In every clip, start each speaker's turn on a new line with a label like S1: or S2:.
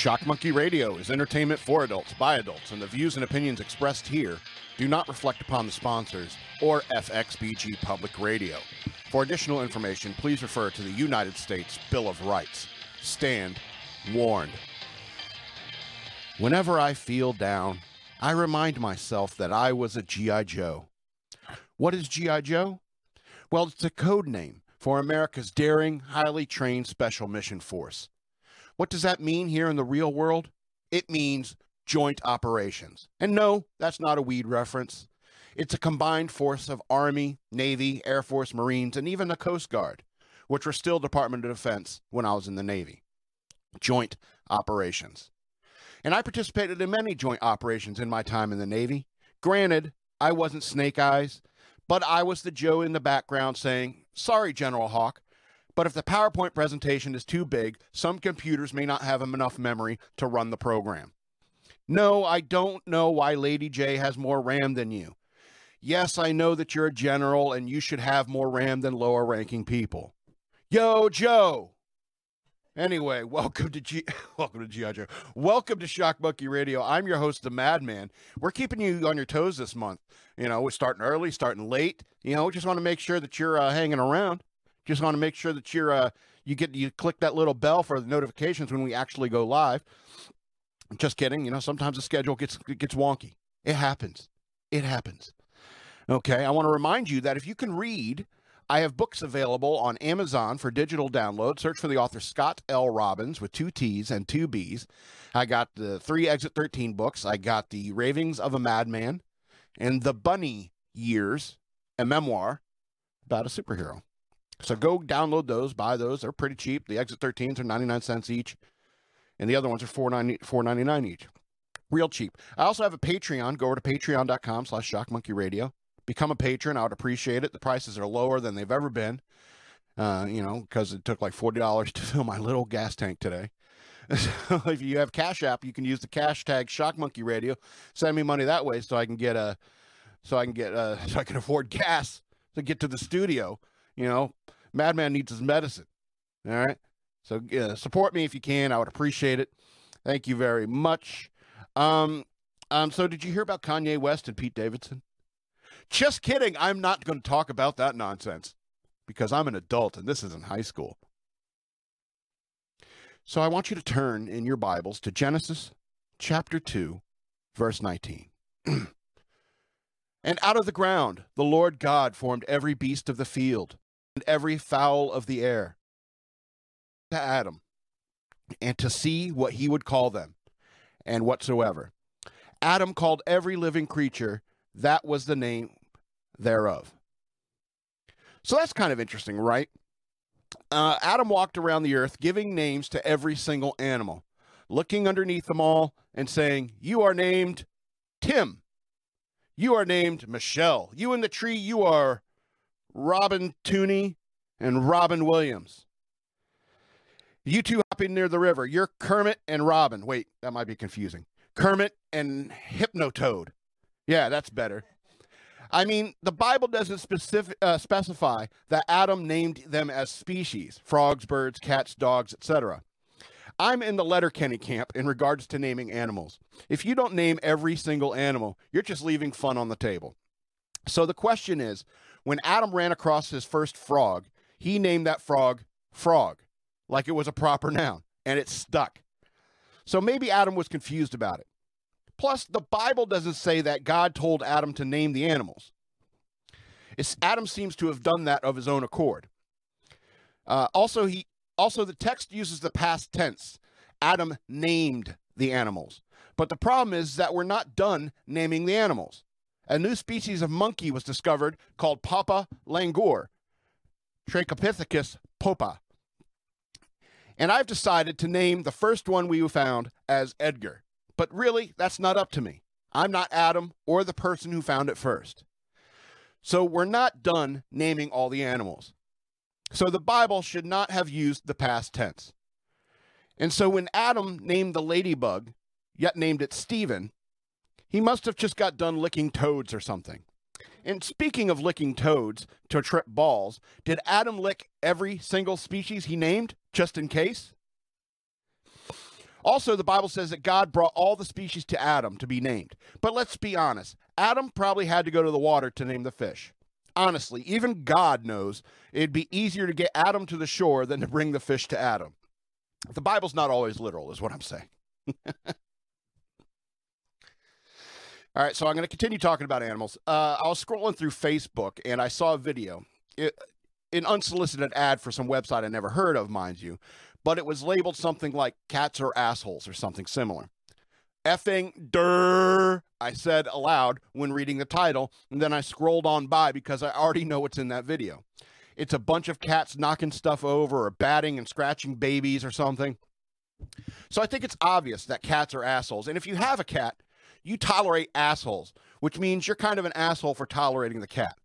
S1: Shock Monkey Radio is entertainment for adults by adults, and the views and opinions expressed here do not reflect upon the sponsors or FXBG Public Radio. For additional information, please refer to the United States Bill of Rights. Stand warned. Whenever I feel down, I remind myself that I was a G.I. Joe. What is G.I. Joe? Well, it's a code name for America's daring, highly trained special mission force. What does that mean here in the real world? It means joint operations. And no, that's not a weed reference. It's a combined force of Army, Navy, Air Force, Marines, and even the Coast Guard, which were still Department of Defense when I was in the Navy. Joint operations. And I participated in many joint operations in my time in the Navy. Granted, I wasn't Snake Eyes, but I was the Joe in the background saying, Sorry, General Hawk, but if the PowerPoint presentation is too big, some computers may not have enough memory to run the program. No, I don't know why Lady Jaye has more RAM than you. Yes, I know that you're a general and you should have more RAM than lower ranking people. Yo, Joe. Anyway, welcome to G welcome to GI Joe. Welcome to Shock Monkey Radio. I'm your host, the Madman. We're keeping you on your toes this month. You know, we're starting early, starting late. You know, we just want to make sure that you're uh, hanging around. Just want to make sure that you're uh, you get you click that little bell for the notifications when we actually go live. Just kidding. You know, sometimes the schedule gets gets wonky. It happens. It happens. Okay, I want to remind you that if you can read, I have books available on Amazon for digital download. Search for the author Scott L. Robbins with two T's and two B's. I got the three Exit 13 books. I got the Ravings of a Madman and the Bunny Years, a memoir about a superhero. So go download those, buy those. They're pretty cheap. The Exit 13s are 99 cents each, and the other ones are $4.99 each. Real cheap. I also have a Patreon. Go over to patreon.com slash shockmonkeyradio become a patron. I would appreciate it. The prices are lower than they've ever been, uh, you know, because it took like $40 to fill my little gas tank today. So if you have Cash App, you can use the cash tag Shock Monkey Radio. Send me money that way so I can get a, so I can get a, so I can afford gas to get to the studio. You know, Madman needs his medicine. All right. So uh, support me if you can. I would appreciate it. Thank you very much. Um, um, so did you hear about Kanye West and Pete Davidson? Just kidding. I'm not going to talk about that nonsense because I'm an adult and this isn't high school. So I want you to turn in your Bibles to Genesis chapter 2, verse 19. and out of the ground the Lord God formed every beast of the field and every fowl of the air to Adam and to see what he would call them and whatsoever. Adam called every living creature, that was the name thereof. So that's kind of interesting, right? Uh, Adam walked around the earth giving names to every single animal, looking underneath them all and saying, You are named Tim. You are named Michelle. You in the tree, you are Robin Tooney and Robin Williams. You two hopping near the river, you're Kermit and Robin. Wait, that might be confusing. Kermit and Hypnotoad. Yeah, that's better. I mean, the Bible doesn't specific, uh, specify that Adam named them as species frogs, birds, cats, dogs, etc. I'm in the letter Kenny camp in regards to naming animals. If you don't name every single animal, you're just leaving fun on the table. So the question is when Adam ran across his first frog, he named that frog Frog, like it was a proper noun, and it stuck. So maybe Adam was confused about it. Plus, the Bible doesn't say that God told Adam to name the animals. It's, Adam seems to have done that of his own accord. Uh, also, he also the text uses the past tense. Adam named the animals, but the problem is that we're not done naming the animals. A new species of monkey was discovered called Popa langur, Trachypithecus popa. And I've decided to name the first one we found as Edgar. But really, that's not up to me. I'm not Adam or the person who found it first. So we're not done naming all the animals. So the Bible should not have used the past tense. And so when Adam named the ladybug, yet named it Stephen, he must have just got done licking toads or something. And speaking of licking toads to trip balls, did Adam lick every single species he named just in case? Also, the Bible says that God brought all the species to Adam to be named. But let's be honest Adam probably had to go to the water to name the fish. Honestly, even God knows it'd be easier to get Adam to the shore than to bring the fish to Adam. The Bible's not always literal, is what I'm saying. All right, so I'm going to continue talking about animals. Uh, I was scrolling through Facebook and I saw a video, it, an unsolicited ad for some website I never heard of, mind you, but it was labeled something like cats are assholes or something similar. Effing der, I said aloud when reading the title, and then I scrolled on by because I already know what's in that video. It's a bunch of cats knocking stuff over or batting and scratching babies or something. So I think it's obvious that cats are assholes. And if you have a cat, you tolerate assholes, which means you're kind of an asshole for tolerating the cat.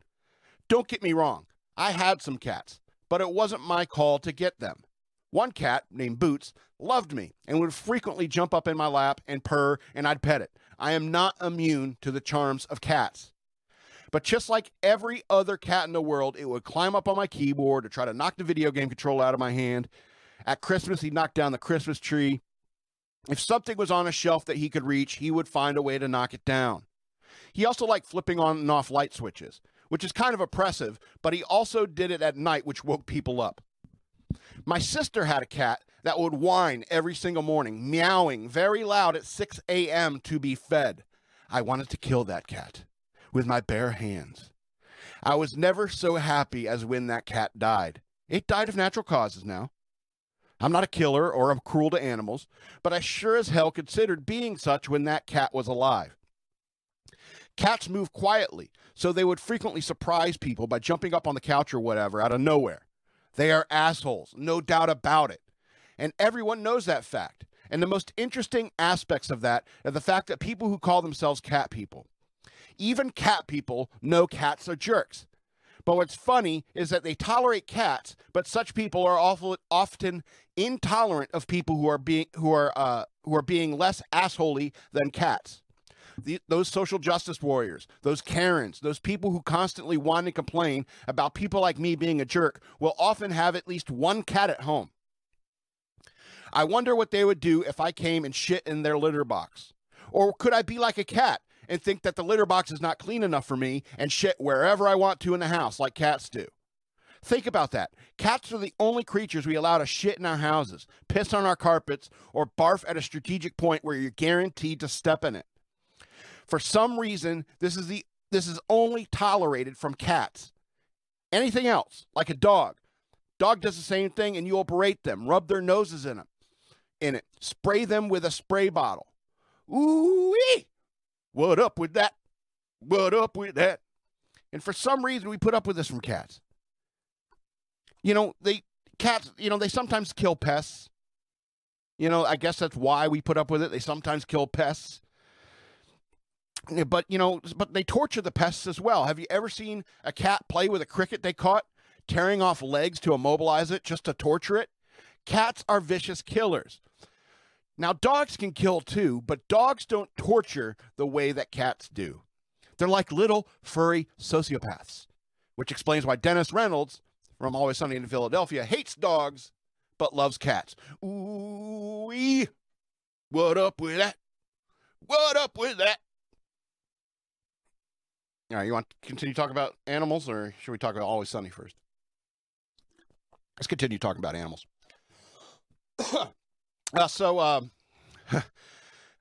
S1: Don't get me wrong, I had some cats, but it wasn't my call to get them. One cat, named Boots, loved me and would frequently jump up in my lap and purr, and I'd pet it. I am not immune to the charms of cats. But just like every other cat in the world, it would climb up on my keyboard to try to knock the video game controller out of my hand. At Christmas, he'd knock down the Christmas tree. If something was on a shelf that he could reach, he would find a way to knock it down. He also liked flipping on and off light switches, which is kind of oppressive, but he also did it at night, which woke people up. My sister had a cat that would whine every single morning, meowing very loud at 6 a.m. to be fed. I wanted to kill that cat with my bare hands. I was never so happy as when that cat died. It died of natural causes now. I'm not a killer or I'm cruel to animals, but I sure as hell considered being such when that cat was alive. Cats move quietly, so they would frequently surprise people by jumping up on the couch or whatever out of nowhere. They are assholes, no doubt about it. And everyone knows that fact. And the most interesting aspects of that are the fact that people who call themselves cat people, even cat people, know cats are jerks. But what's funny is that they tolerate cats, but such people are awful, often intolerant of people who are being who are uh, who are being less assholey than cats. The, those social justice warriors, those Karens, those people who constantly whine and complain about people like me being a jerk will often have at least one cat at home. I wonder what they would do if I came and shit in their litter box. Or could I be like a cat and think that the litter box is not clean enough for me and shit wherever I want to in the house like cats do? Think about that. Cats are the only creatures we allow to shit in our houses, piss on our carpets, or barf at a strategic point where you're guaranteed to step in it. For some reason, this is the this is only tolerated from cats. Anything else, like a dog. Dog does the same thing and you operate them, rub their noses in them in it, spray them with a spray bottle. Ooh, what up with that? What up with that? And for some reason, we put up with this from cats. You know, they cats. You know, they sometimes kill pests. You know, I guess that's why we put up with it. They sometimes kill pests. But you know, but they torture the pests as well. Have you ever seen a cat play with a cricket they caught, tearing off legs to immobilize it just to torture it? Cats are vicious killers. Now, dogs can kill too, but dogs don't torture the way that cats do. They're like little furry sociopaths, which explains why Dennis Reynolds from Always Sunny in Philadelphia hates dogs but loves cats. Ooh, what up with that? What up with that? All right, you want to continue talking about animals, or should we talk about Always Sunny first? Let's continue talking about animals. Uh, so um,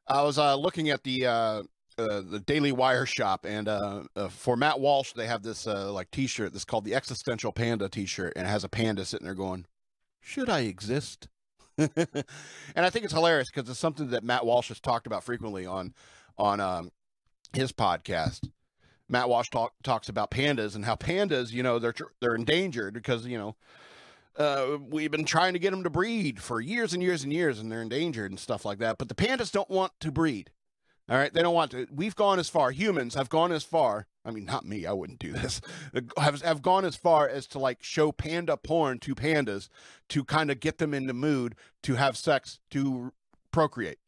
S1: I was uh, looking at the uh, uh, the Daily Wire shop, and uh, uh, for Matt Walsh, they have this like T-shirt that's called the Existential Panda T-shirt, and it has a panda sitting there going, "Should I exist?" and I think it's hilarious because it's something that Matt Walsh has talked about frequently on on um, his podcast. Matt Walsh talk, talks about pandas and how pandas, you know, they're they're endangered because you know uh, we've been trying to get them to breed for years and years and years, and they're endangered and stuff like that. But the pandas don't want to breed. All right, they don't want to. We've gone as far. Humans have gone as far. I mean, not me. I wouldn't do this. Have have gone as far as to like show panda porn to pandas to kind of get them in the mood to have sex to procreate.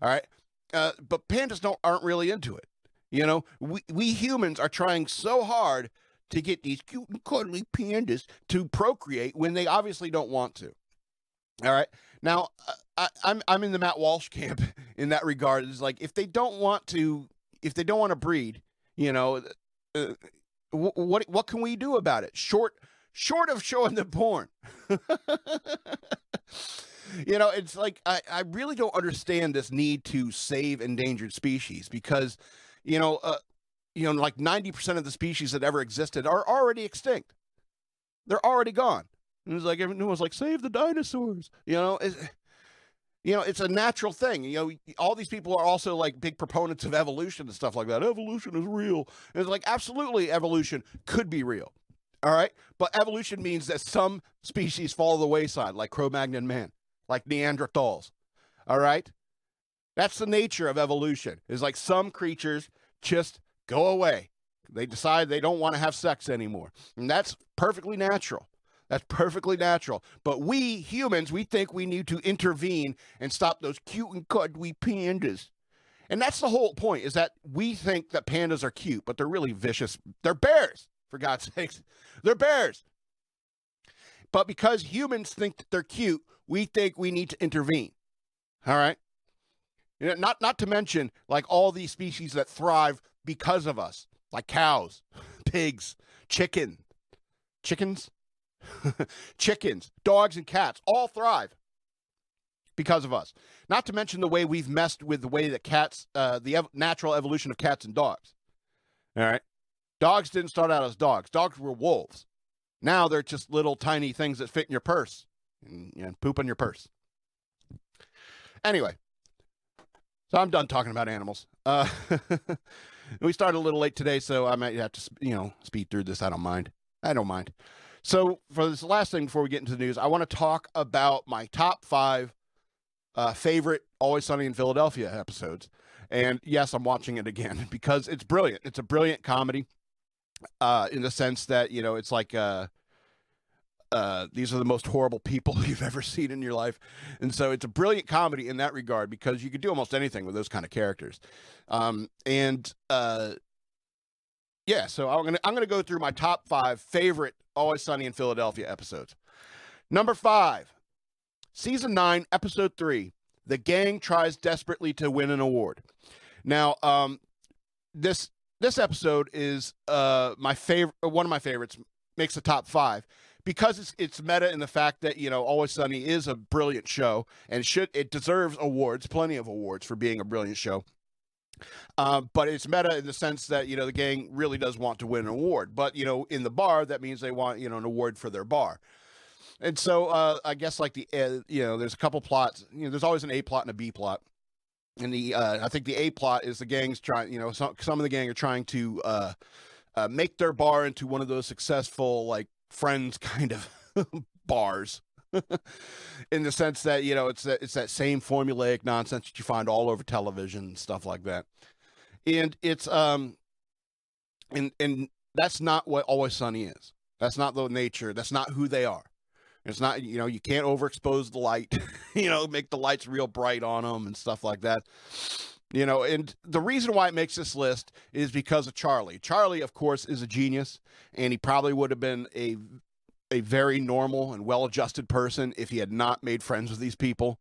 S1: All right, uh, but pandas don't aren't really into it. You know, we we humans are trying so hard to get these cute and cuddly pandas to procreate when they obviously don't want to. All right. Now, uh, I, I'm I'm in the Matt Walsh camp in that regard. It's like if they don't want to, if they don't want to breed, you know, uh, what what can we do about it? Short short of showing the porn. you know, it's like I, I really don't understand this need to save endangered species because, you know, uh, you know, like 90% of the species that ever existed are already extinct. They're already gone. And it's like everyone's like, save the dinosaurs. You know, it's, you know, it's a natural thing. You know, all these people are also like big proponents of evolution and stuff like that. Evolution is real. And it's like, absolutely, evolution could be real. All right. But evolution means that some species fall to the wayside, like Cro Magnon man, like Neanderthals. All right. That's the nature of evolution. Is like some creatures just go away. They decide they don't want to have sex anymore. And that's perfectly natural. That's perfectly natural. But we humans, we think we need to intervene and stop those cute and cuddly pandas. And that's the whole point is that we think that pandas are cute, but they're really vicious. They're bears, for God's sakes. They're bears. But because humans think that they're cute, we think we need to intervene. All right? You know, not not to mention like all these species that thrive because of us, like cows, pigs, chicken, chickens, chickens, dogs, and cats all thrive because of us. Not to mention the way we've messed with the way that cats, uh, the ev- natural evolution of cats and dogs. All right. Dogs didn't start out as dogs, dogs were wolves. Now they're just little tiny things that fit in your purse and, and poop in your purse. Anyway, so I'm done talking about animals. Uh, we started a little late today, so I might have to, you know, speed through this. I don't mind. I don't mind. So, for this last thing before we get into the news, I want to talk about my top five uh, favorite Always Sunny in Philadelphia episodes. And yes, I'm watching it again because it's brilliant. It's a brilliant comedy uh, in the sense that, you know, it's like uh, uh, these are the most horrible people you've ever seen in your life. And so it's a brilliant comedy in that regard because you could do almost anything with those kind of characters. Um, and uh, yeah, so I'm gonna I'm gonna go through my top five favorite Always Sunny in Philadelphia episodes. Number five, season nine, episode three. The gang tries desperately to win an award. Now, um, this this episode is uh my favorite, one of my favorites. Makes the top five because it's it's meta in the fact that you know Always Sunny is a brilliant show and should it deserves awards, plenty of awards for being a brilliant show. Uh, but it's meta in the sense that you know the gang really does want to win an award, but you know in the bar that means they want you know an award for their bar. And so uh, I guess like the uh, you know there's a couple plots. You know there's always an A plot and a B plot. And the uh, I think the A plot is the gang's trying you know some some of the gang are trying to uh, uh, make their bar into one of those successful like friends kind of bars. in the sense that you know it's that it's that same formulaic nonsense that you find all over television and stuff like that. And it's um and and that's not what always sunny is. That's not the nature. That's not who they are. It's not you know you can't overexpose the light you know make the lights real bright on them and stuff like that you know and the reason why it makes this list is because of charlie charlie of course is a genius and he probably would have been a a very normal and well-adjusted person if he had not made friends with these people.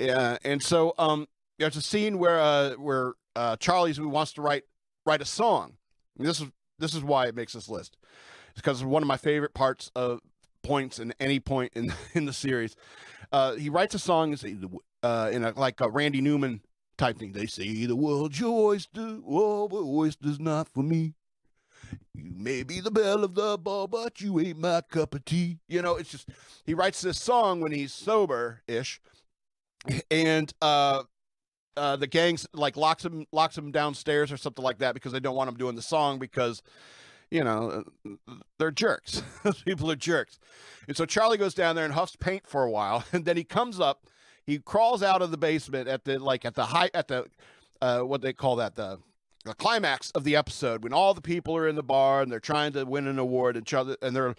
S1: Uh, and so um, there's a scene where uh, where uh, Charlie's who wants to write write a song. And this is this is why it makes this list. It's because one of my favorite parts of points in any point in in the series. Uh, he writes a song is uh, in a like a Randy Newman type thing. They say the world's your oyster, oh, but oyster's not for me. You may be the belle of the ball, but you ain't my cup of tea. You know, it's just he writes this song when he's sober ish, and uh, uh, the gangs like locks him locks him downstairs or something like that because they don't want him doing the song because you know they're jerks. Those people are jerks, and so Charlie goes down there and huffs paint for a while, and then he comes up. He crawls out of the basement at the like at the high at the uh, what they call that the the climax of the episode when all the people are in the bar and they're trying to win an award and each other and they're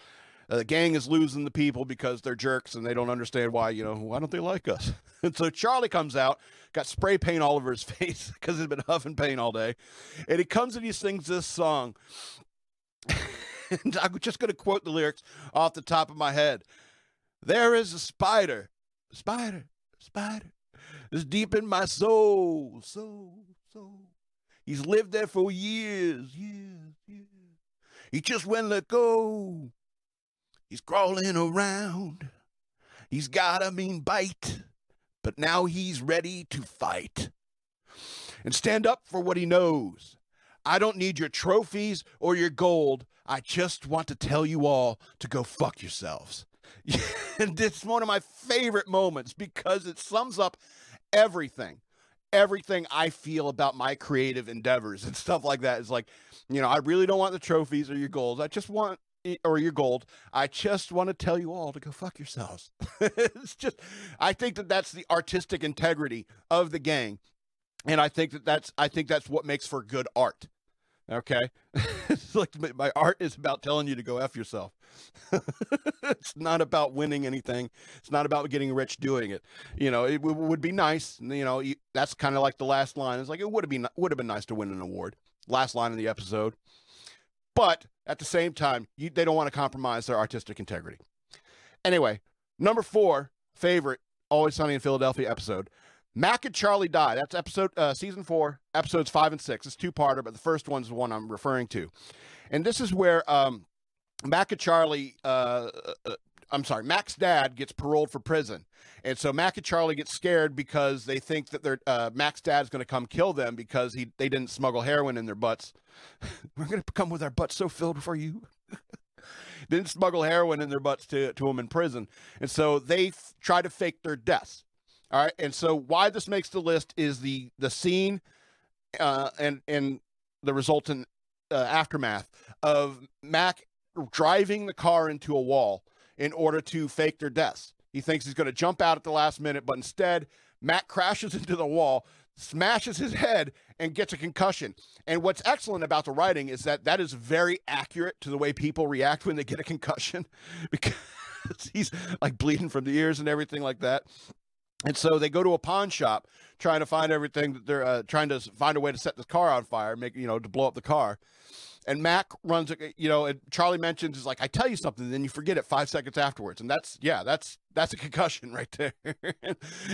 S1: uh, the gang is losing the people because they're jerks and they don't understand why you know why don't they like us? And so charlie comes out got spray paint all over his face because he's been huffing paint all day. And he comes and he sings this song. And i'm just going to quote the lyrics off the top of my head. There is a spider spider spider It's deep in my soul, soul, soul. He's lived there for years, years, years. He just went let go. He's crawling around. He's got a mean bite, but now he's ready to fight and stand up for what he knows. I don't need your trophies or your gold. I just want to tell you all to go fuck yourselves. and it's one of my favorite moments because it sums up everything. Everything I feel about my creative endeavors and stuff like that is like, you know, I really don't want the trophies or your goals. I just want or your gold. I just want to tell you all to go fuck yourselves. it's just, I think that that's the artistic integrity of the gang, and I think that that's, I think that's what makes for good art. Okay, it's like my art is about telling you to go f yourself. it's not about winning anything. It's not about getting rich doing it. You know, it w- would be nice. You know, that's kind of like the last line. It's like it would have been would have been nice to win an award. Last line of the episode. But at the same time, you, they don't want to compromise their artistic integrity. Anyway, number four, favorite Always Sunny in Philadelphia episode. Mac and Charlie die. That's episode uh, season four, episodes five and six. It's two parter, but the first one's the one I'm referring to, and this is where um, Mac and Charlie. Uh, uh, I'm sorry, Mac's dad gets paroled for prison, and so Mac and Charlie get scared because they think that their uh, Mac's dad's going to come kill them because he they didn't smuggle heroin in their butts. We're going to come with our butts so filled for you. didn't smuggle heroin in their butts to to them in prison, and so they f- try to fake their deaths. All right, and so why this makes the list is the the scene uh, and and the resultant uh, aftermath of Mac driving the car into a wall in order to fake their deaths. He thinks he's going to jump out at the last minute, but instead, Mac crashes into the wall, smashes his head, and gets a concussion. And what's excellent about the writing is that that is very accurate to the way people react when they get a concussion because he's like bleeding from the ears and everything like that. And so they go to a pawn shop trying to find everything that they're uh, trying to find a way to set this car on fire, make you know to blow up the car. And Mac runs, you know, and Charlie mentions is like, I tell you something, then you forget it five seconds afterwards, and that's yeah, that's that's a concussion right there.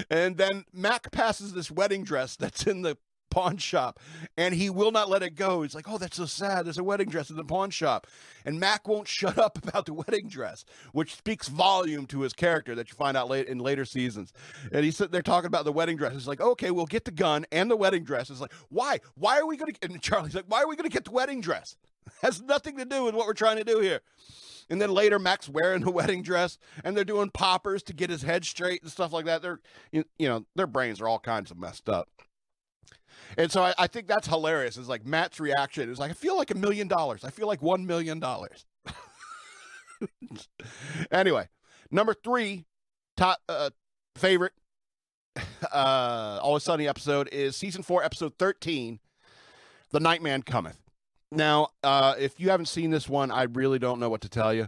S1: and then Mac passes this wedding dress that's in the pawn shop and he will not let it go. He's like, Oh, that's so sad. There's a wedding dress in the pawn shop. And Mac won't shut up about the wedding dress, which speaks volume to his character that you find out late in later seasons. And he's sitting there talking about the wedding dress. He's like, Okay, we'll get the gun and the wedding dress. It's like, Why? Why are we going to? And Charlie's like, Why are we going to get the wedding dress? has nothing to do with what we're trying to do here. And then later, Mac's wearing the wedding dress, and they're doing poppers to get his head straight and stuff like that. They're, you know, their brains are all kinds of messed up. And so I, I think that's hilarious. It's like Matt's reaction is like, I feel like a million dollars. I feel like one million dollars. anyway, number three, top uh, favorite, uh, Always Sunny episode is season four, episode thirteen, "The Nightman Cometh." Now, uh, if you haven't seen this one, I really don't know what to tell you.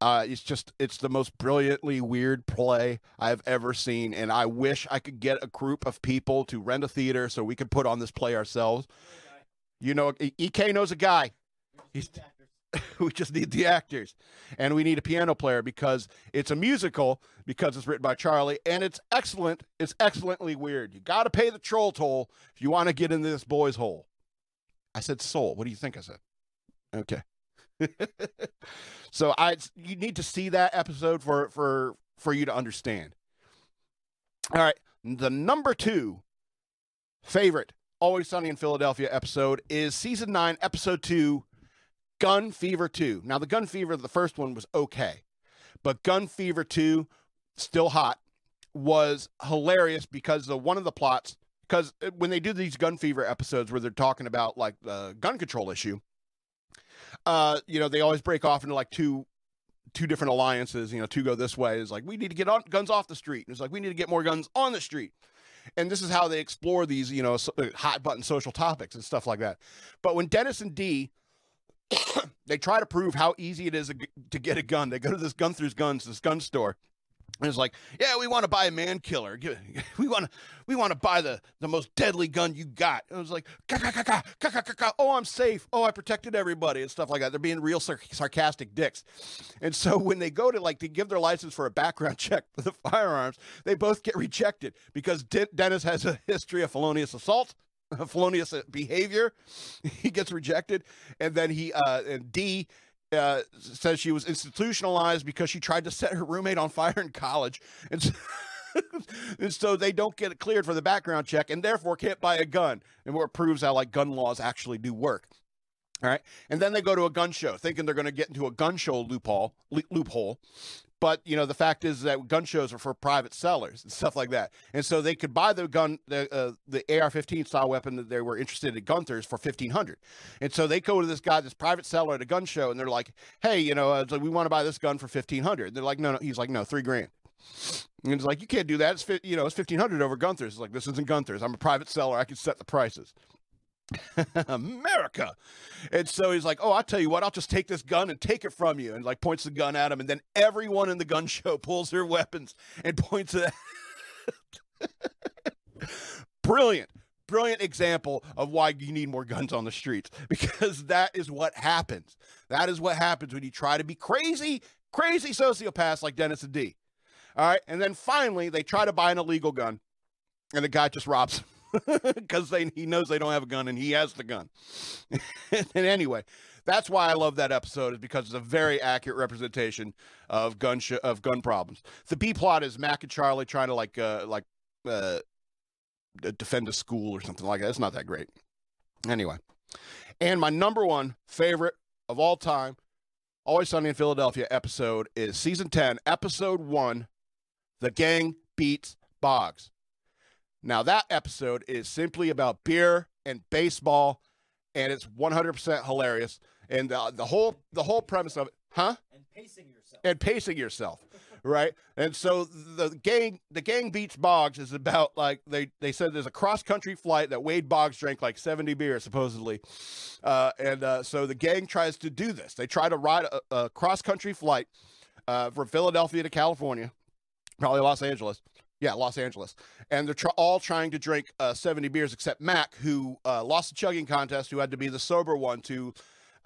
S1: Uh, it's just it's the most brilliantly weird play I've ever seen, and I wish I could get a group of people to rent a theater so we could put on this play ourselves. You know, Ek knows a guy. He's, we just need the actors, and we need a piano player because it's a musical because it's written by Charlie, and it's excellent. It's excellently weird. You got to pay the troll toll if you want to get into this boy's hole. I said soul. What do you think I said? Okay. so I you need to see that episode for for for you to understand. All right, the number 2 favorite Always Sunny in Philadelphia episode is season 9 episode 2 Gun Fever 2. Now the Gun Fever the first one was okay. But Gun Fever 2 still hot was hilarious because the one of the plots because uh, when they do these gun fever episodes where they're talking about like the gun control issue uh you know they always break off into like two two different alliances you know two go this way. Is like we need to get on, guns off the street. And it's like we need to get more guns on the street. And this is how they explore these you know so, uh, hot button social topics and stuff like that. But when dennis and dee they try to prove how easy it is to get a gun they go to this Gunther's guns this gun store And it's like, yeah, we want to buy a man killer. We want to, we want to buy the the most deadly gun you got. And it was like, ka, ka, ka, oh, I'm safe. Oh, I protected everybody and stuff like that. They're being real sarcastic dicks. And so when they go to like to give their license for a background check for the firearms, they both get rejected because De- Dennis has a history of felonious assault felonious behavior. He gets rejected, and then he uh, and Dee uh, says she was institutionalized because she tried to set her roommate on fire in college, and so, and so they don't get it cleared for the background check, and therefore can't buy a gun. And what proves how like gun laws actually do work. All right, and then they go to a gun show, thinking they're going to get into a gun show loophole. Loophole, but you know, the fact is that gun shows are for private sellers and stuff like that, and so they could buy the gun, the uh, the AR-15 style weapon that they were interested in Gunther's for fifteen hundred, and so they go to this guy, this private seller at a gun show, and they're like, "Hey, you know, uh, we want to buy this gun for fifteen hundred. They're like, "No, no." He's like, "No, three grand." And it's like, "You can't do that. It's you know, it's fifteen hundred over Gunther's." It's like, "This isn't Gunther's. I'm a private seller. I can set the prices." America. And so he's like, Oh, I'll tell you what, I'll just take this gun and take it from you. And like points the gun at him. And then everyone in the gun show pulls their weapons and points it Brilliant. Brilliant example of why you need more guns on the streets because that is what happens. That is what happens when you try to be crazy, crazy sociopaths like Dennis and Dee. All right. And then finally, they try to buy an illegal gun and the guy just robs because he knows they don't have a gun and he has the gun. and anyway, that's why I love that episode is because it's a very accurate representation of gun sh- of gun problems. The B plot is Mac and Charlie trying to like uh, like uh, defend a school or something like that. It's not that great. Anyway, and my number one favorite of all time, Always Sunny in Philadelphia episode is season ten, episode one. The gang beats Boggs. Now, that episode is simply about beer and baseball, and it's 100% hilarious. And the, the whole the whole premise of it, huh?
S2: And pacing yourself.
S1: And pacing yourself, right? And so the gang the gang beats Boggs is about like they they said there's a cross country flight that Wade Boggs drank like 70 beers supposedly, uh, and uh, so the gang tries to do this. They try to ride a, a cross country flight uh, from Philadelphia to California, probably Los Angeles yeah, Los Angeles. And they're tr- all trying to drink uh, 70 beers except Mac, who uh, lost the chugging contest, who had to be the sober one to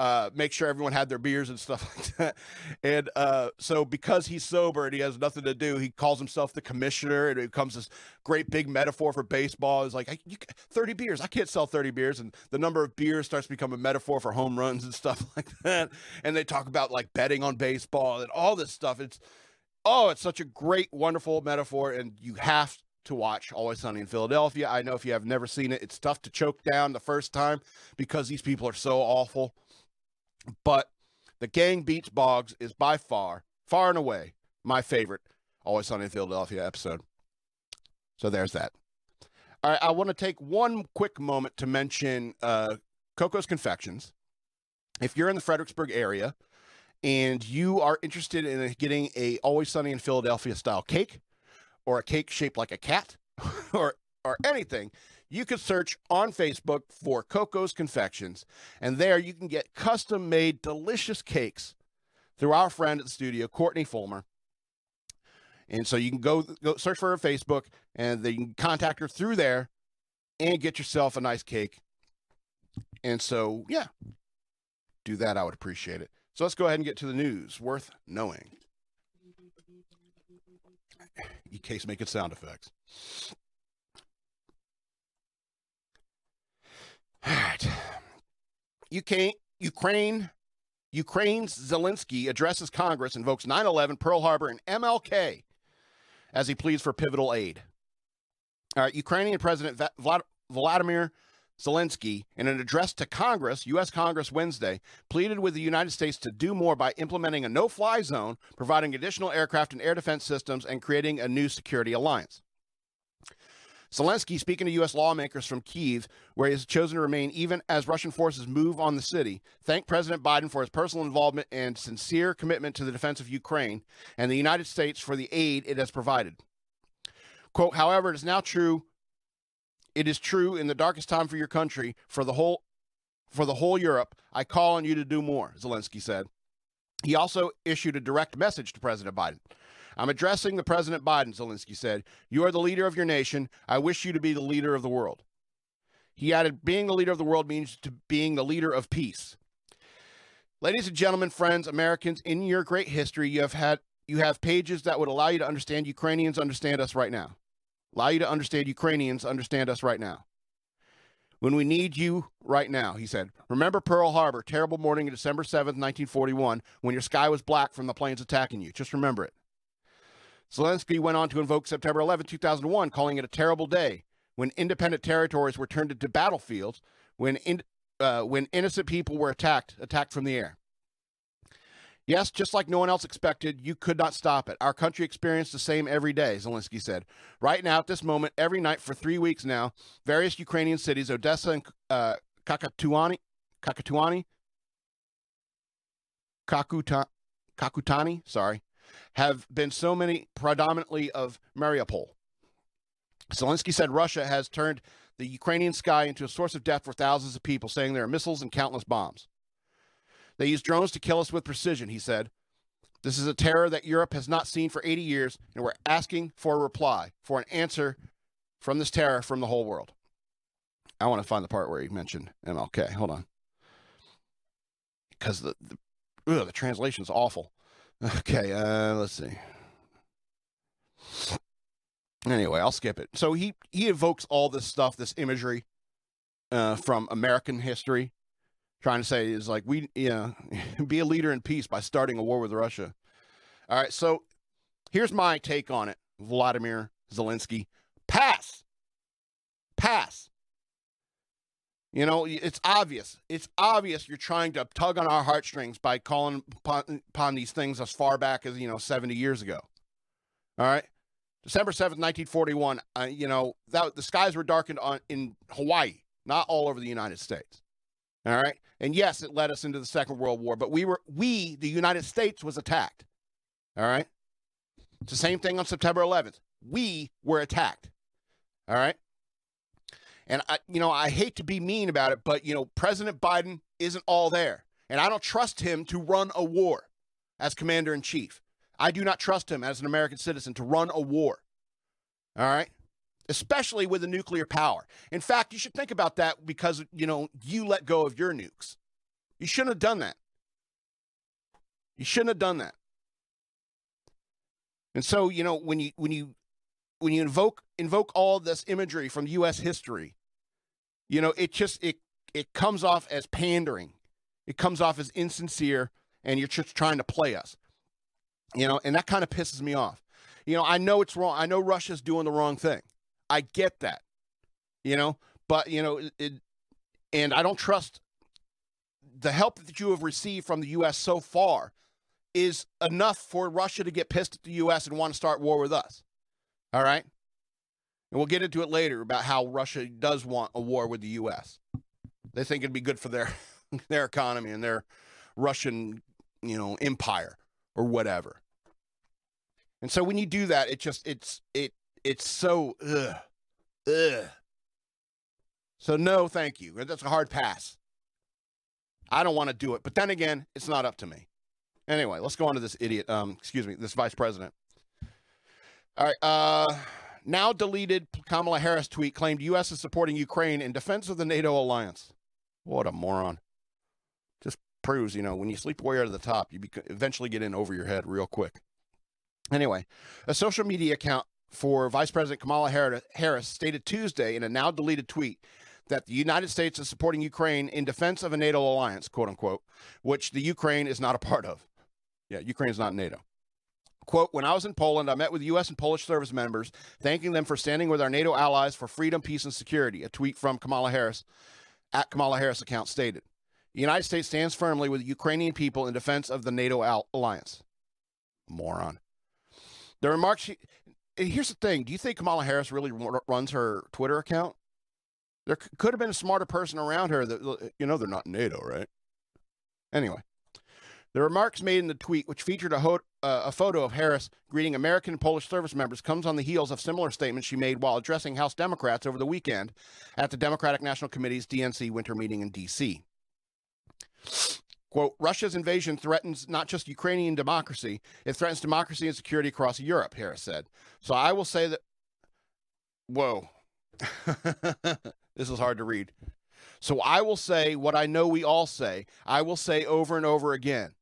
S1: uh, make sure everyone had their beers and stuff like that. And uh, so, because he's sober and he has nothing to do, he calls himself the commissioner. And it becomes this great big metaphor for baseball. It's like, you, 30 beers. I can't sell 30 beers. And the number of beers starts to become a metaphor for home runs and stuff like that. And they talk about like betting on baseball and all this stuff. It's Oh, it's such a great, wonderful metaphor, and you have to watch Always Sunny in Philadelphia. I know if you have never seen it, it's tough to choke down the first time because these people are so awful. But the gang beats Boggs is by far, far and away, my favorite Always Sunny in Philadelphia episode. So there's that. All right, I want to take one quick moment to mention uh, Coco's Confections. If you're in the Fredericksburg area, and you are interested in getting a always sunny in Philadelphia style cake or a cake shaped like a cat or or anything, you could search on Facebook for Coco's Confections and there you can get custom made delicious cakes through our friend at the studio, Courtney Fulmer. And so you can go, go search for her Facebook and then you can contact her through there and get yourself a nice cake. And so, yeah, do that. I would appreciate it. So let's go ahead and get to the news worth knowing. In case making sound effects. All right. Ukraine, Ukraine, Ukraine's Zelensky addresses Congress, invokes 9 11, Pearl Harbor, and MLK as he pleads for pivotal aid. All right, Ukrainian President Vladimir Zelensky, in an address to Congress, U.S. Congress Wednesday, pleaded with the United States to do more by implementing a no fly zone, providing additional aircraft and air defense systems, and creating a new security alliance. Zelensky, speaking to U.S. lawmakers from Kiev, where he has chosen to remain even as Russian forces move on the city, thanked President Biden for his personal involvement and sincere commitment to the defense of Ukraine and the United States for the aid it has provided. Quote, however, it is now true it is true in the darkest time for your country, for the whole for the whole Europe, I call on you to do more, Zelensky said. He also issued a direct message to President Biden. I'm addressing the President Biden, Zelensky said. You are the leader of your nation. I wish you to be the leader of the world. He added, being the leader of the world means to being the leader of peace. Ladies and gentlemen, friends, Americans, in your great history, you have had you have pages that would allow you to understand Ukrainians understand us right now. Allow you to understand Ukrainians understand us right now. When we need you right now, he said. Remember Pearl Harbor, terrible morning of December 7th, 1941, when your sky was black from the planes attacking you. Just remember it. Zelensky went on to invoke September 11, 2001, calling it a terrible day when independent territories were turned into battlefields, when, in, uh, when innocent people were attacked, attacked from the air. Yes, just like no one else expected, you could not stop it. Our country experienced the same every day, Zelensky said. Right now, at this moment, every night for three weeks now, various Ukrainian cities, Odessa and uh, Kakatuani, Kakatuani, Kakuta, Kakutani, sorry, have been so many, predominantly of Mariupol. Zelensky said Russia has turned the Ukrainian sky into a source of death for thousands of people, saying there are missiles and countless bombs. They use drones to kill us with precision, he said. This is a terror that Europe has not seen for 80 years, and we're asking for a reply, for an answer from this terror from the whole world. I want to find the part where he mentioned MLK. Hold on. Because the, the, ugh, the translation's awful. Okay, uh, let's see. Anyway, I'll skip it. So he he evokes all this stuff, this imagery uh, from American history, trying to say is like we you know be a leader in peace by starting a war with Russia. All right, so here's my take on it. Vladimir Zelensky, pass, pass. You know, it's obvious. It's obvious you're trying to tug on our heartstrings by calling upon, upon these things as far back as, you know, 70 years ago. All right. December 7th, 1941, uh, you know, that, the skies were darkened on, in Hawaii, not all over the United States. All right. And yes, it led us into the Second World War, but we were, we, the United States, was attacked. All right. It's the same thing on September 11th. We were attacked. All right. And I, you know, I hate to be mean about it, but you know, President Biden isn't all there, and I don't trust him to run a war as commander in chief. I do not trust him as an American citizen to run a war. All right? Especially with a nuclear power. In fact, you should think about that because, you know, you let go of your nukes. You shouldn't have done that. You shouldn't have done that. And so, you know, when you when you when you invoke invoke all this imagery from US history, you know, it just it it comes off as pandering. It comes off as insincere and you're just trying to play us. You know, and that kind of pisses me off. You know, I know it's wrong. I know Russia's doing the wrong thing. I get that. You know, but you know, it, and I don't trust the help that you have received from the US so far is enough for Russia to get pissed at the US and want to start war with us. All right? And we'll get into it later about how Russia does want a war with the US. They think it'd be good for their their economy and their Russian, you know, empire or whatever. And so when you do that, it just it's it it's so ugh, ugh. So no, thank you. That's a hard pass. I don't want to do it, but then again, it's not up to me. Anyway, let's go on to this idiot. Um, excuse me, this vice president. All right. Uh, now deleted Kamala Harris tweet claimed U.S. is supporting Ukraine in defense of the NATO alliance. What a moron! Just proves, you know, when you sleep way out of the top, you eventually get in over your head real quick. Anyway, a social media account for Vice President Kamala Harris stated Tuesday in a now deleted tweet that the United States is supporting Ukraine in defense of a NATO alliance, quote unquote, which the Ukraine is not a part of. Yeah, Ukraine is not NATO. Quote, when I was in Poland, I met with U.S. and Polish service members, thanking them for standing with our NATO allies for freedom, peace, and security. A tweet from Kamala Harris at Kamala Harris account stated. The United States stands firmly with the Ukrainian people in defense of the NATO al- alliance. Moron. The remarks. Here's the thing. Do you think Kamala Harris really runs her Twitter account? There could have been a smarter person around her that, you know, they're not NATO, right? Anyway, the remarks made in the tweet, which featured a, ho- uh, a photo of Harris greeting American and Polish service members, comes on the heels of similar statements she made while addressing House Democrats over the weekend at the Democratic National Committee's DNC winter meeting in D.C. Quote, Russia's invasion threatens not just Ukrainian democracy, it threatens democracy and security across Europe, Harris said. So I will say that, whoa, this is hard to read. So I will say what I know we all say. I will say over and over again.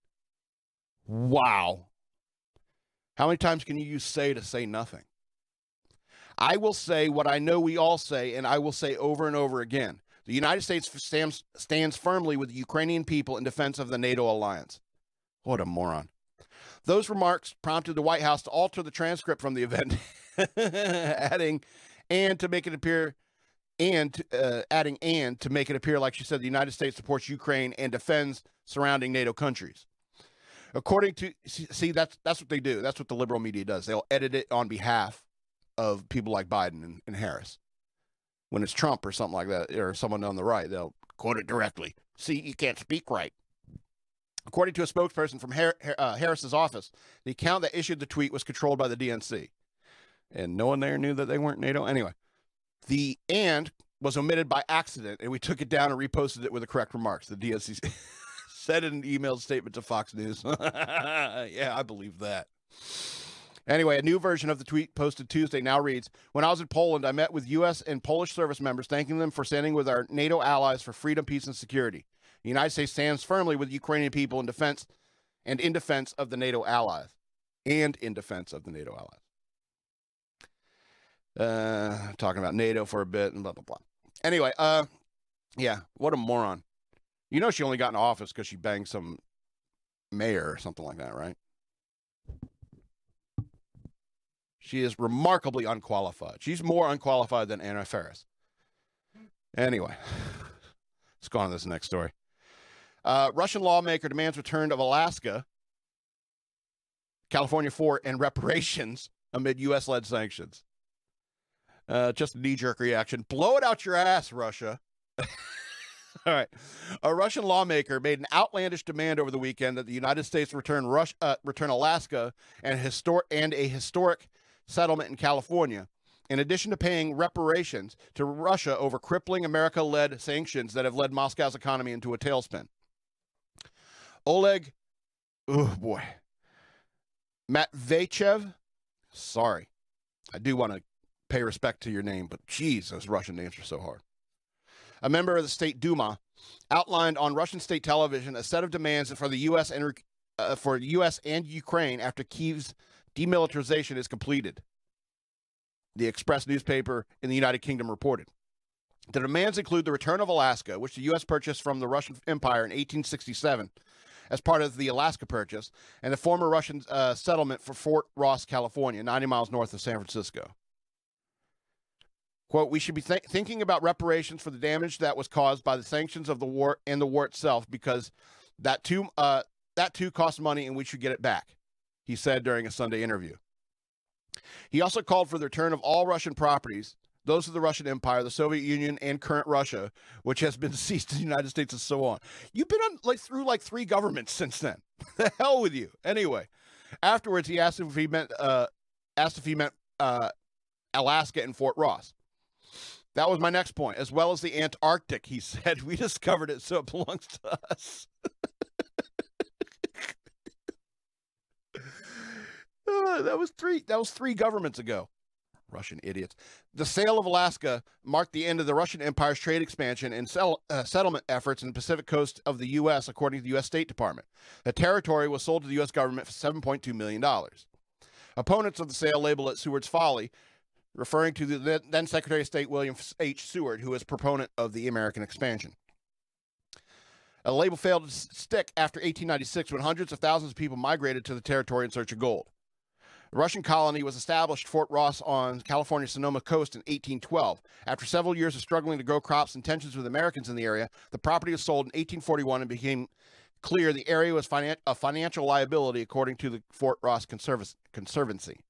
S1: Wow. How many times can you use say to say nothing? I will say what I know we all say, and I will say over and over again. The United States stands, stands firmly with the Ukrainian people in defense of the NATO alliance. What a moron. Those remarks prompted the White House to alter the transcript from the event, adding, and to make it appear, and uh, adding, and to make it appear like she said the United States supports Ukraine and defends surrounding NATO countries. According to, see, that's that's what they do. That's what the liberal media does. They'll edit it on behalf of people like Biden and, and Harris when it's Trump or something like that, or someone on the right, they'll quote it directly. See, you can't speak right. According to a spokesperson from uh, Harris's office, the account that issued the tweet was controlled by the DNC. And no one there knew that they weren't NATO. Anyway, the and was omitted by accident, and we took it down and reposted it with the correct remarks. The DNC said in an emailed statement to Fox News. yeah, I believe that. Anyway, a new version of the tweet posted Tuesday now reads When I was in Poland, I met with U.S. and Polish service members, thanking them for standing with our NATO allies for freedom, peace, and security. The United States stands firmly with Ukrainian people in defense and in defense of the NATO allies. And in defense of the NATO allies. Uh, talking about NATO for a bit and blah, blah, blah. Anyway, uh, yeah, what a moron. You know, she only got in office because she banged some mayor or something like that, right? She is remarkably unqualified. She's more unqualified than Anna Faris. Anyway, let's go on to this next story. Uh, Russian lawmaker demands return of Alaska, California for and reparations amid U.S. led sanctions. Uh, just a knee jerk reaction. Blow it out your ass, Russia. All right. A Russian lawmaker made an outlandish demand over the weekend that the United States return Rush, uh, return Alaska and and a historic settlement in California, in addition to paying reparations to Russia over crippling America led sanctions that have led Moscow's economy into a tailspin. Oleg, oh boy, Matveyev, sorry. I do want to pay respect to your name, but geez, those Russian names are so hard. A member of the State Duma outlined on Russian state television a set of demands for the U.S. and uh, for U.S. and Ukraine after Kiev's demilitarization is completed. The Express newspaper in the United Kingdom reported. The demands include the return of Alaska, which the U.S. purchased from the Russian Empire in 1867 as part of the Alaska Purchase, and the former Russian uh, settlement for Fort Ross, California, 90 miles north of San Francisco. Quote, we should be th- thinking about reparations for the damage that was caused by the sanctions of the war and the war itself because that too, uh, that too costs money and we should get it back he said during a Sunday interview. He also called for the return of all Russian properties, those of the Russian Empire, the Soviet Union, and current Russia, which has been seized to the United States and so on. You've been on like through like three governments since then. the hell with you. Anyway, afterwards he asked if he meant uh, asked if he meant uh, Alaska and Fort Ross. That was my next point, as well as the Antarctic. He said we discovered it, so it belongs to us. Uh, that was three. That was three governments ago. Russian idiots. The sale of Alaska marked the end of the Russian Empire's trade expansion and sell, uh, settlement efforts in the Pacific coast of the U.S., according to the U.S. State Department. The territory was sold to the U.S. government for $7.2 million. Opponents of the sale label it Seward's Folly, referring to the then Secretary of State William H. Seward, who was proponent of the American expansion. A label failed to stick after 1896 when hundreds of thousands of people migrated to the territory in search of gold. The Russian colony was established Fort Ross on California's Sonoma coast in 1812. After several years of struggling to grow crops and tensions with Americans in the area, the property was sold in 1841 and became clear the area was finan- a financial liability, according to the Fort Ross Conserv- Conservancy.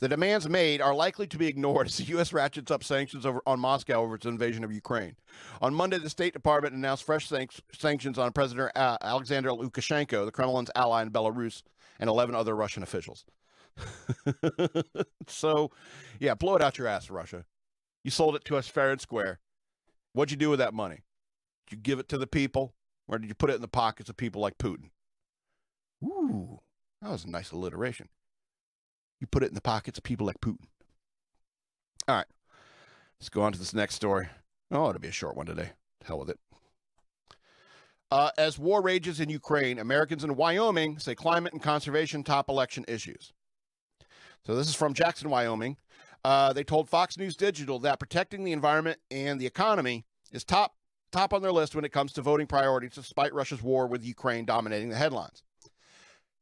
S1: The demands made are likely to be ignored as the U.S. ratchets up sanctions over, on Moscow over its invasion of Ukraine. On Monday, the State Department announced fresh sanctions on President uh, Alexander Lukashenko, the Kremlin's ally in Belarus, and 11 other Russian officials. so, yeah, blow it out your ass, Russia. You sold it to us fair and square. What'd you do with that money? Did you give it to the people? or did you put it in the pockets of people like Putin? Ooh, that was a nice alliteration. You put it in the pockets of people like Putin. All right, let's go on to this next story. Oh, it'll be a short one today. Hell with it. Uh, as war rages in Ukraine, Americans in Wyoming say climate and conservation top election issues. So this is from Jackson, Wyoming. Uh, they told Fox News Digital that protecting the environment and the economy is top top on their list when it comes to voting priorities, despite Russia's war with Ukraine dominating the headlines.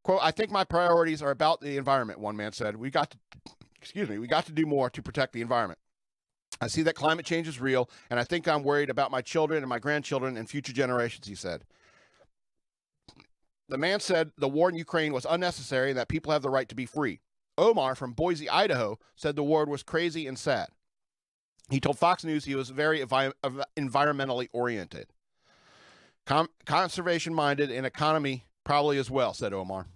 S1: Quote, I think my priorities are about the environment, one man said. We got to, excuse me, we got to do more to protect the environment. I see that climate change is real, and I think I'm worried about my children and my grandchildren and future generations, he said. The man said the war in Ukraine was unnecessary and that people have the right to be free. Omar from Boise, Idaho, said the war was crazy and sad. He told Fox News he was very envi- environmentally oriented, Com- conservation minded, and economy probably as well, said Omar.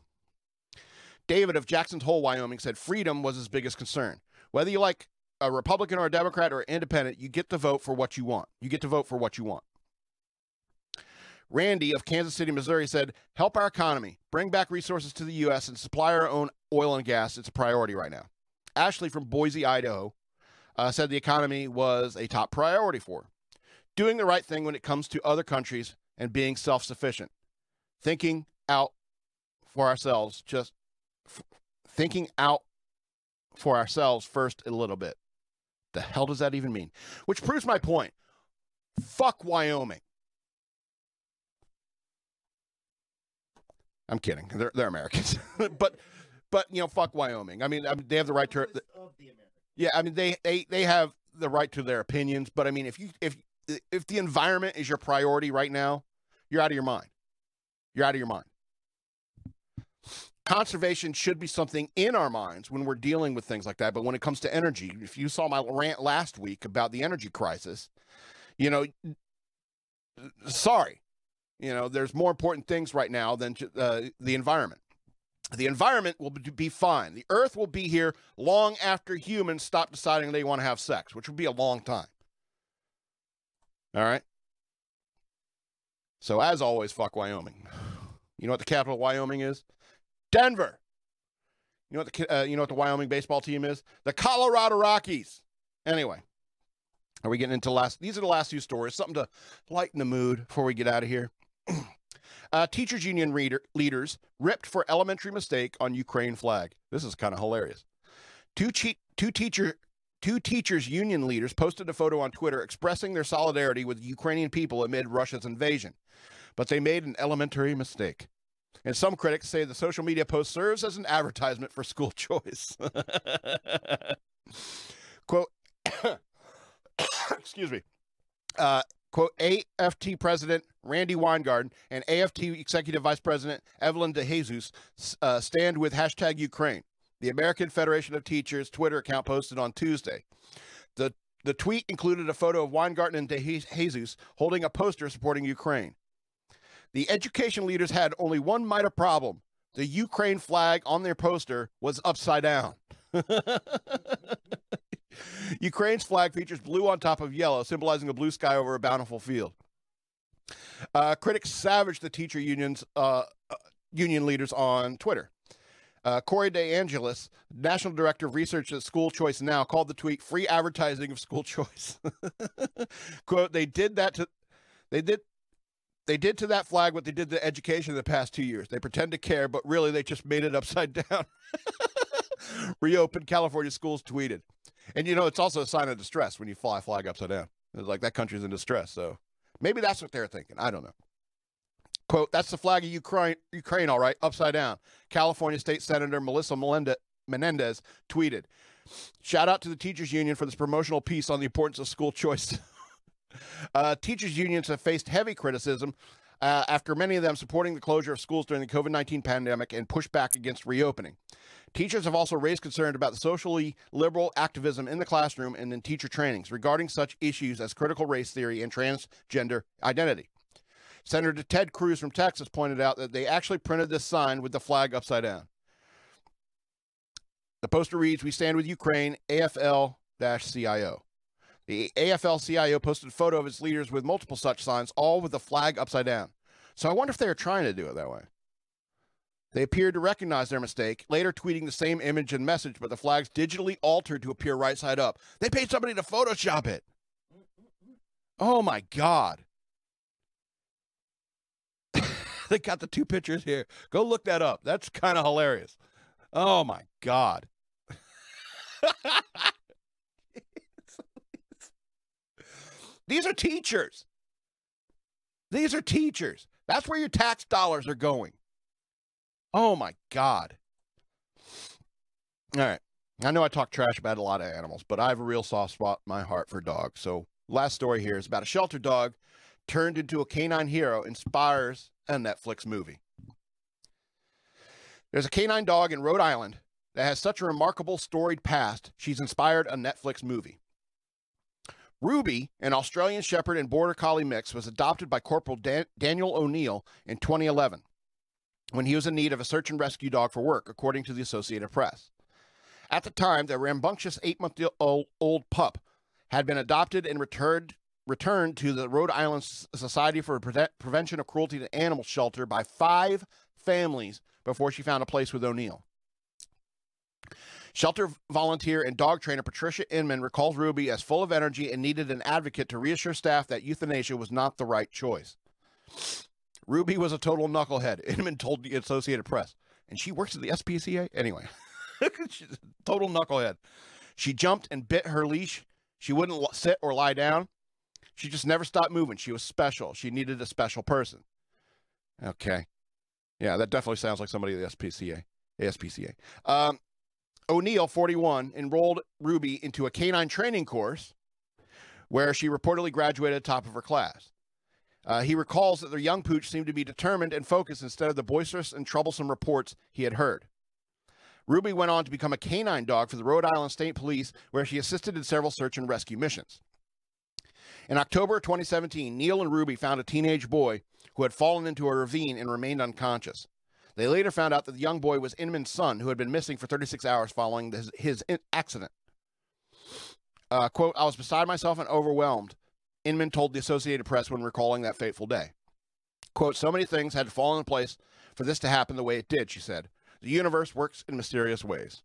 S1: David of Jackson's Hole, Wyoming, said freedom was his biggest concern. Whether you like a Republican or a Democrat or independent, you get to vote for what you want. You get to vote for what you want. Randy of Kansas City, Missouri said, Help our economy, bring back resources to the U.S., and supply our own oil and gas. It's a priority right now. Ashley from Boise, Idaho, uh, said the economy was a top priority for her. Doing the right thing when it comes to other countries and being self sufficient. Thinking out for ourselves, just f- thinking out for ourselves first a little bit. The hell does that even mean? Which proves my point. Fuck Wyoming. I'm kidding. They're they're Americans, but but you know, fuck Wyoming. I mean, I mean they have the right to. Yeah, I mean they they they have the right to their opinions, but I mean if you if if the environment is your priority right now, you're out of your mind. You're out of your mind. Conservation should be something in our minds when we're dealing with things like that. But when it comes to energy, if you saw my rant last week about the energy crisis, you know, sorry, you know, there's more important things right now than uh, the environment. The environment will be fine. The earth will be here long after humans stop deciding they want to have sex, which would be a long time. All right. So, as always, fuck Wyoming. You know what the capital of Wyoming is? Denver. You know what the uh, you know what the Wyoming baseball team is? The Colorado Rockies. Anyway, are we getting into last? These are the last few stories. Something to lighten the mood before we get out of here. uh, teachers union reader, leaders ripped for elementary mistake on Ukraine flag. This is kind of hilarious. Two cheat, two teacher two teachers union leaders posted a photo on Twitter expressing their solidarity with Ukrainian people amid Russia's invasion, but they made an elementary mistake. And some critics say the social media post serves as an advertisement for school choice. Quote, excuse me. Uh, quote, AFT President Randi Weingarten and AFT Executive Vice President Evelyn DeJesus uh, stand with hashtag Ukraine. The American Federation of Teachers Twitter account posted on Tuesday. The, the tweet included a photo of Weingarten and DeJesus holding a poster supporting Ukraine. The education leaders had only one minor problem the Ukraine flag on their poster was upside down. Ukraine's flag features blue on top of yellow, symbolizing a blue sky over a bountiful field. Uh, critics savaged the teacher unions, uh, uh, union leaders on Twitter. Uh, Corey DeAngelis, National Director of Research at School Choice Now, called the tweet "free advertising of school choice." "Quote: They did that to, they did they did to that flag what they did to education in the past two years. They pretend to care, but really they just made it upside down. Reopened California schools tweeted. And you know, it's also a sign of distress when you fly a flag upside down. It's like that country's in distress. So maybe that's what they're thinking. I don't know. Quote, that's the flag of Ukraine, Ukraine, all right, upside down. California State Senator Melissa Melendez tweeted, Shout out to the teachers union for this promotional piece on the importance of school choice uh, teachers' unions have faced heavy criticism uh, after many of them supporting the closure of schools during the COVID 19 pandemic and pushed back against reopening. Teachers have also raised concern about the socially liberal activism in the classroom and in teacher trainings regarding such issues as critical race theory and transgender identity. Senator Ted Cruz from Texas pointed out that they actually printed this sign with the flag upside down. The poster reads, We stand with Ukraine, AFL CIO. The AFL CIO posted a photo of its leaders with multiple such signs, all with the flag upside down. So I wonder if they were trying to do it that way. They appeared to recognize their mistake, later tweeting the same image and message, but the flag's digitally altered to appear right side up. They paid somebody to Photoshop it. Oh my God. they got the two pictures here. Go look that up. That's kind of hilarious. Oh my God. These are teachers. These are teachers. That's where your tax dollars are going. Oh my God. All right. I know I talk trash about a lot of animals, but I have a real soft spot in my heart for dogs. So, last story here is about a shelter dog turned into a canine hero, inspires a Netflix movie. There's a canine dog in Rhode Island that has such a remarkable storied past, she's inspired a Netflix movie. Ruby, an Australian Shepherd and Border Collie mix, was adopted by Corporal Dan- Daniel O'Neill in 2011 when he was in need of a search and rescue dog for work, according to the Associated Press. At the time, the rambunctious eight month old pup had been adopted and returned, returned to the Rhode Island Society for Pre- Prevention of Cruelty to Animals shelter by five families before she found a place with O'Neill. Shelter volunteer and dog trainer Patricia Inman recalls Ruby as full of energy and needed an advocate to reassure staff that euthanasia was not the right choice. Ruby was a total knucklehead, Inman told the Associated Press. And she works at the SPCA? Anyway, she's a total knucklehead. She jumped and bit her leash. She wouldn't sit or lie down. She just never stopped moving. She was special. She needed a special person. Okay. Yeah, that definitely sounds like somebody at the SPCA. ASPCA. Um, O'Neill, 41, enrolled Ruby into a canine training course where she reportedly graduated top of her class. Uh, he recalls that the young pooch seemed to be determined and focused instead of the boisterous and troublesome reports he had heard. Ruby went on to become a canine dog for the Rhode Island State Police, where she assisted in several search and rescue missions. In October 2017, Neil and Ruby found a teenage boy who had fallen into a ravine and remained unconscious. They later found out that the young boy was Inman's son, who had been missing for 36 hours following his, his accident. Uh, quote, I was beside myself and overwhelmed, Inman told the Associated Press when recalling that fateful day. Quote, so many things had to fall into place for this to happen the way it did, she said. The universe works in mysterious ways.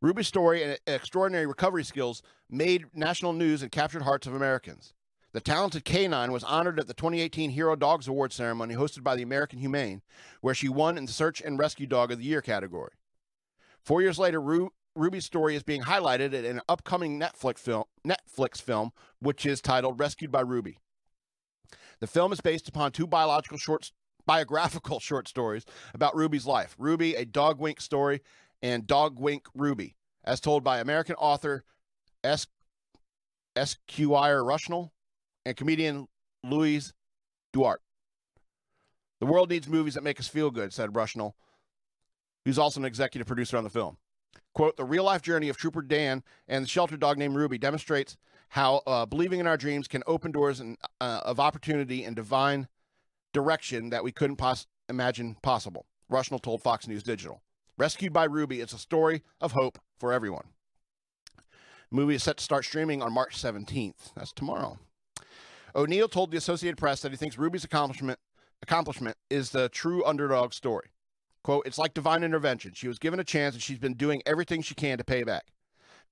S1: Ruby's story and extraordinary recovery skills made national news and captured hearts of Americans. The talented canine was honored at the 2018 Hero Dogs Award ceremony hosted by the American Humane, where she won in the Search and Rescue Dog of the Year category. Four years later, Ru- Ruby's story is being highlighted in an upcoming Netflix film, Netflix film, which is titled Rescued by Ruby. The film is based upon two biological short, biographical short stories about Ruby's life Ruby, a dog wink story, and Dog Wink Ruby, as told by American author S. Esquire Rushnell and comedian Louise DuArt. The world needs movies that make us feel good, said Rushnell, who's also an executive producer on the film. Quote, the real life journey of Trooper Dan and the shelter dog named Ruby demonstrates how uh, believing in our dreams can open doors and, uh, of opportunity and divine direction that we couldn't pos- imagine possible. Rushnell told Fox News Digital. Rescued by Ruby, it's a story of hope for everyone. The movie is set to start streaming on March 17th. That's tomorrow. O'Neill told the Associated Press that he thinks Ruby's accomplishment accomplishment is the true underdog story. Quote, it's like divine intervention. She was given a chance and she's been doing everything she can to pay back,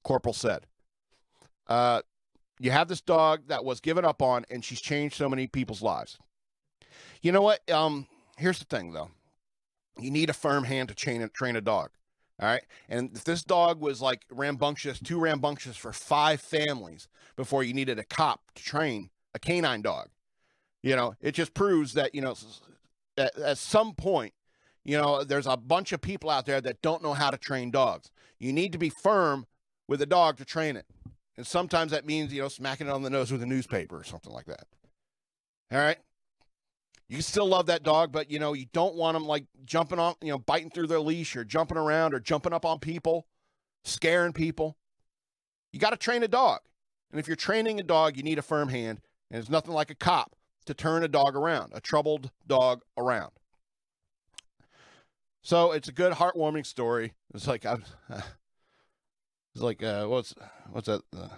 S1: Corporal said. Uh, you have this dog that was given up on and she's changed so many people's lives. You know what? Um, here's the thing though. You need a firm hand to train, train a dog. All right. And if this dog was like rambunctious, too rambunctious for five families before you needed a cop to train, a canine dog. You know, it just proves that, you know, at, at some point, you know, there's a bunch of people out there that don't know how to train dogs. You need to be firm with a dog to train it. And sometimes that means, you know, smacking it on the nose with a newspaper or something like that. All right. You still love that dog, but you know, you don't want them like jumping on, you know, biting through their leash or jumping around or jumping up on people, scaring people. You got to train a dog. And if you're training a dog, you need a firm hand and it's nothing like a cop to turn a dog around, a troubled dog around. So it's a good, heartwarming story. It's like I, uh, it's like uh, what's what's that? Uh,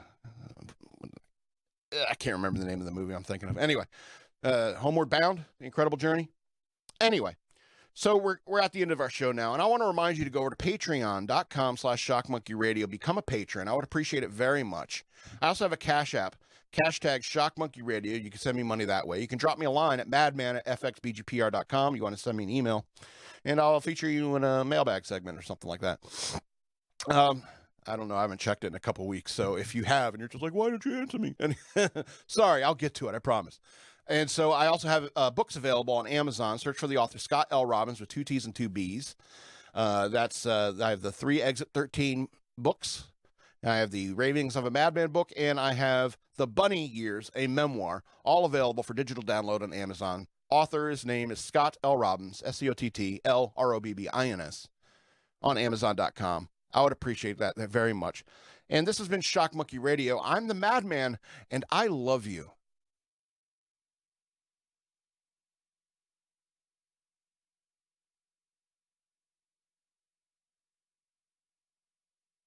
S1: I can't remember the name of the movie I'm thinking of. Anyway, uh, Homeward Bound, The Incredible Journey. Anyway, so we're, we're at the end of our show now, and I want to remind you to go over to patreon.com slash shockmonkeyradio, become a patron. I would appreciate it very much. I also have a Cash App, hashtag shockmonkeyradio. You can send me money that way. You can drop me a line at madman at fxbgpr.com. You want to send me an email, and I'll feature you in a mailbag segment or something like that. Um, I don't know. I haven't checked it in a couple weeks. So if you have and you're just like, why don't you answer me? And sorry, I'll get to it. I promise. And so I also have uh, books available on Amazon. Search for the author Scott L. Robbins with two T's and two B's. Uh, that's uh, I have the three Exit 13 books. I have the Ravings of a Madman book, and I have the Bunny Years, a memoir, all available for digital download on Amazon. Author's name is Scott L. Robbins, S C O T T L R O B B I N S, on Amazon.com. I would appreciate that very much. And this has been Shock Monkey Radio. I'm the Madman, and I love you.